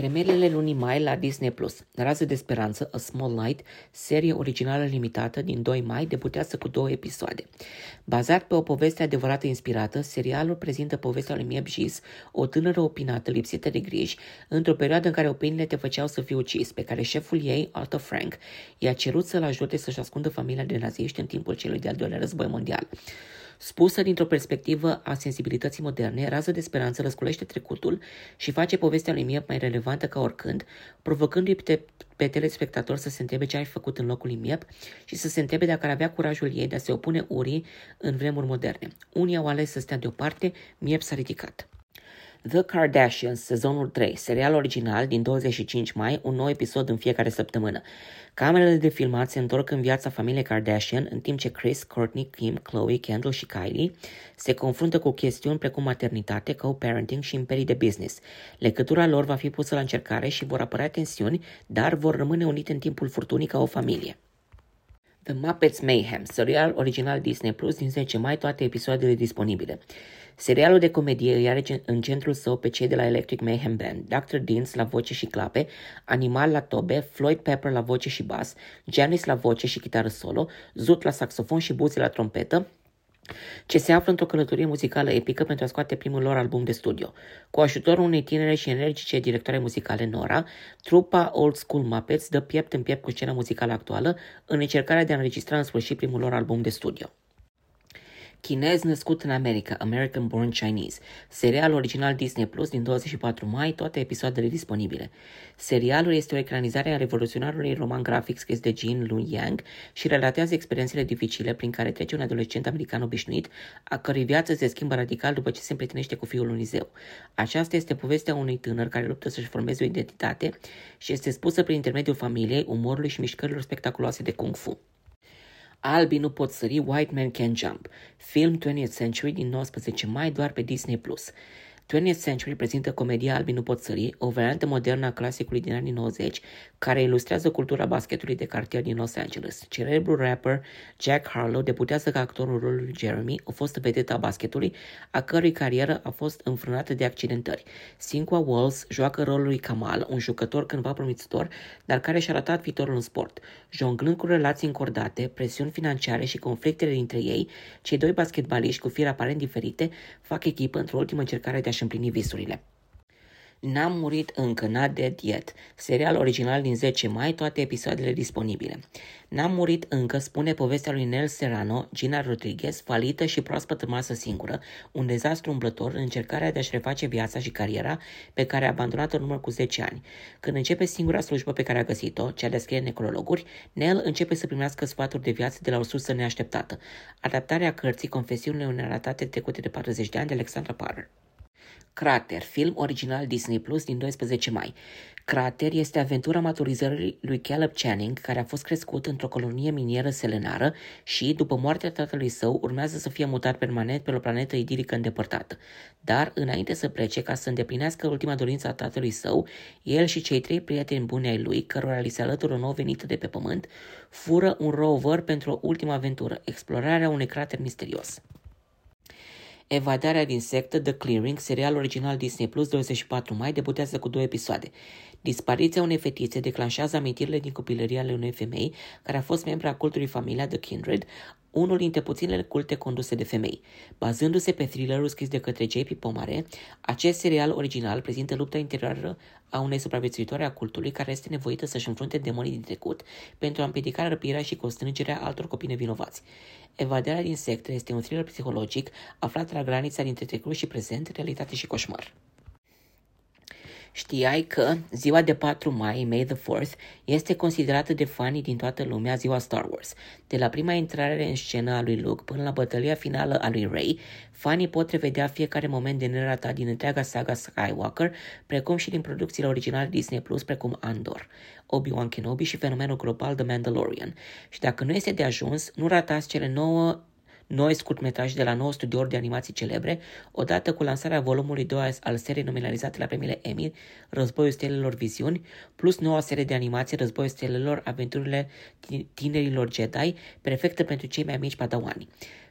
Premierele lunii mai la Disney+. Plus. Rază de speranță, A Small Light, serie originală limitată din 2 mai, debutează cu două episoade. Bazat pe o poveste adevărată inspirată, serialul prezintă povestea lui Mieb Gis, o tânără opinată lipsită de griji, într-o perioadă în care opiniile te făceau să fii ucis, pe care șeful ei, Arthur Frank, i-a cerut să-l ajute să-și ascundă familia de naziști în timpul celui de-al doilea război mondial. Spusă dintr-o perspectivă a sensibilității moderne, Rază de Speranță răsculește trecutul și face povestea lui Miep mai relevantă ca oricând, provocându-i pe, pe telespectator să se întrebe ce ai făcut în locul lui Miep și să se întrebe dacă ar avea curajul ei de a se opune urii în vremuri moderne. Unii au ales să stea deoparte, Miep s-a ridicat. The Kardashians, sezonul 3, serial original din 25 mai, un nou episod în fiecare săptămână. Camerele de filmat se întorc în viața familiei Kardashian, în timp ce Chris, Courtney, Kim, Chloe, Kendall și Kylie se confruntă cu chestiuni precum maternitate, co-parenting și imperii de business. Legătura lor va fi pusă la încercare și vor apărea tensiuni, dar vor rămâne unite în timpul furtunii ca o familie. The Muppets Mayhem, serial original Disney Plus din 10 mai, toate episoadele disponibile. Serialul de comedie îi are în centrul său pe cei de la Electric Mayhem Band, Dr. Deans la voce și clape, Animal la tobe, Floyd Pepper la voce și bas, Janice la voce și chitară solo, Zut la saxofon și Buzi la trompetă, ce se află într-o călătorie muzicală epică pentru a scoate primul lor album de studio. Cu ajutorul unei tinere și energice directoare muzicale Nora, trupa Old School Muppets dă piept în piept cu scena muzicală actuală în încercarea de a înregistra în sfârșit primul lor album de studio. Chinez născut în America, American Born Chinese, serial original Disney Plus din 24 mai, toate episoadele disponibile. Serialul este o ecranizare a revoluționarului roman grafic scris de Jin Lu Yang și relatează experiențele dificile prin care trece un adolescent american obișnuit, a cărui viață se schimbă radical după ce se împletinește cu fiul unui zeu. Aceasta este povestea unui tânăr care luptă să-și formeze o identitate și este spusă prin intermediul familiei, umorului și mișcărilor spectaculoase de kung fu. Albi nu pot sări, White Man Can Jump, film 20th Century din 19 mai doar pe Disney+. Plus. 20th Century prezintă comedia Albi nu pot sări, o variantă modernă a clasicului din anii 90, care ilustrează cultura basketului de cartier din Los Angeles. Cerebrul rapper Jack Harlow debutează ca actorul rolului Jeremy, o fostă vedetă a basketului, a cărui carieră a fost înfrânată de accidentări. Cinqua Walls joacă rolul lui Kamal, un jucător cândva promițător, dar care și-a ratat viitorul în sport. Jonglând cu relații încordate, presiuni financiare și conflictele dintre ei, cei doi basketbaliști cu fir aparent diferite fac echipă într-o ultimă încercare de a-și împlini visurile. N-am murit încă, Not Dead Yet, serial original din 10 mai, toate episoadele disponibile. N-am murit încă, spune povestea lui Nel Serrano, Gina Rodriguez, falită și proaspăt rămasă singură, un dezastru umblător în încercarea de a-și reface viața și cariera pe care a abandonat-o în urmă cu 10 ani. Când începe singura slujbă pe care a găsit-o, cea de a scrie necrologuri, Nel începe să primească sfaturi de viață de la o sursă neașteptată. Adaptarea cărții Confesiunile unei ratate trecute de 40 de ani de Alexandra Parr. Crater, film original Disney Plus din 12 mai. Crater este aventura maturizării lui Caleb Channing, care a fost crescut într-o colonie minieră selenară și, după moartea tatălui său, urmează să fie mutat permanent pe o planetă idilică îndepărtată. Dar, înainte să plece ca să îndeplinească ultima dorință a tatălui său, el și cei trei prieteni buni ai lui, cărora li se alătură o nouă venită de pe pământ, fură un rover pentru o ultimă aventură, explorarea unui crater misterios. Evadarea din sectă, The Clearing, serial original Disney Plus 24 mai, debutează cu două episoade. Dispariția unei fetițe declanșează amintirile din copilăria ale unei femei care a fost membra a cultului Familia The Kindred, unul dintre puținele culte conduse de femei. Bazându-se pe thrillerul scris de către J.P. Pomare, acest serial original prezintă lupta interioară a unei supraviețuitoare a cultului care este nevoită să-și înfrunte demonii din trecut pentru a împiedica răpirea și constrângerea altor copii nevinovați. Evadarea din sectă este un thriller psihologic aflat la granița dintre trecut și prezent, realitate și coșmar. Știai că ziua de 4 mai, May the 4th, este considerată de fanii din toată lumea ziua Star Wars. De la prima intrare în scenă a lui Luke până la bătălia finală a lui Rey, fanii pot revedea fiecare moment de neratat din întreaga saga Skywalker, precum și din producțiile originale Disney Plus, precum Andor, Obi-Wan Kenobi și fenomenul global The Mandalorian. Și dacă nu este de ajuns, nu ratați cele nouă noi scurtmetraje de la nou studiouri de animații celebre, odată cu lansarea volumului 2 al seriei nominalizate la premiile Emmy, Războiul Stelelor Viziuni, plus noua serie de animație Războiul Stelelor, Aventurile Tinerilor Jedi, perfectă pentru cei mai mici padawani.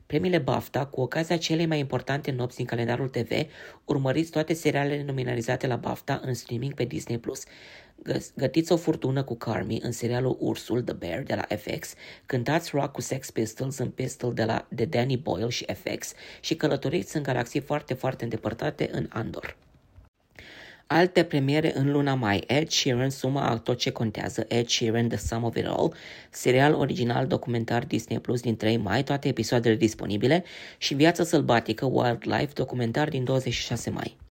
Premiile BAFTA, cu ocazia celei mai importante nopți din calendarul TV, urmăriți toate serialele nominalizate la BAFTA în streaming pe Disney+. Gătiți o furtună cu Carmi în serialul Ursul, The Bear, de la FX, cântați rock cu Sex Pistols în Pistol de, la, de Danny Boyle și FX și călătoriți în galaxii foarte, foarte îndepărtate în Andor. Alte premiere în luna mai, Ed Sheeran, Suma a tot ce contează, Ed Sheeran, The Sum of It All, serial original documentar Disney Plus din 3 mai, toate episoadele disponibile, și Viața sălbatică, Wildlife, documentar din 26 mai.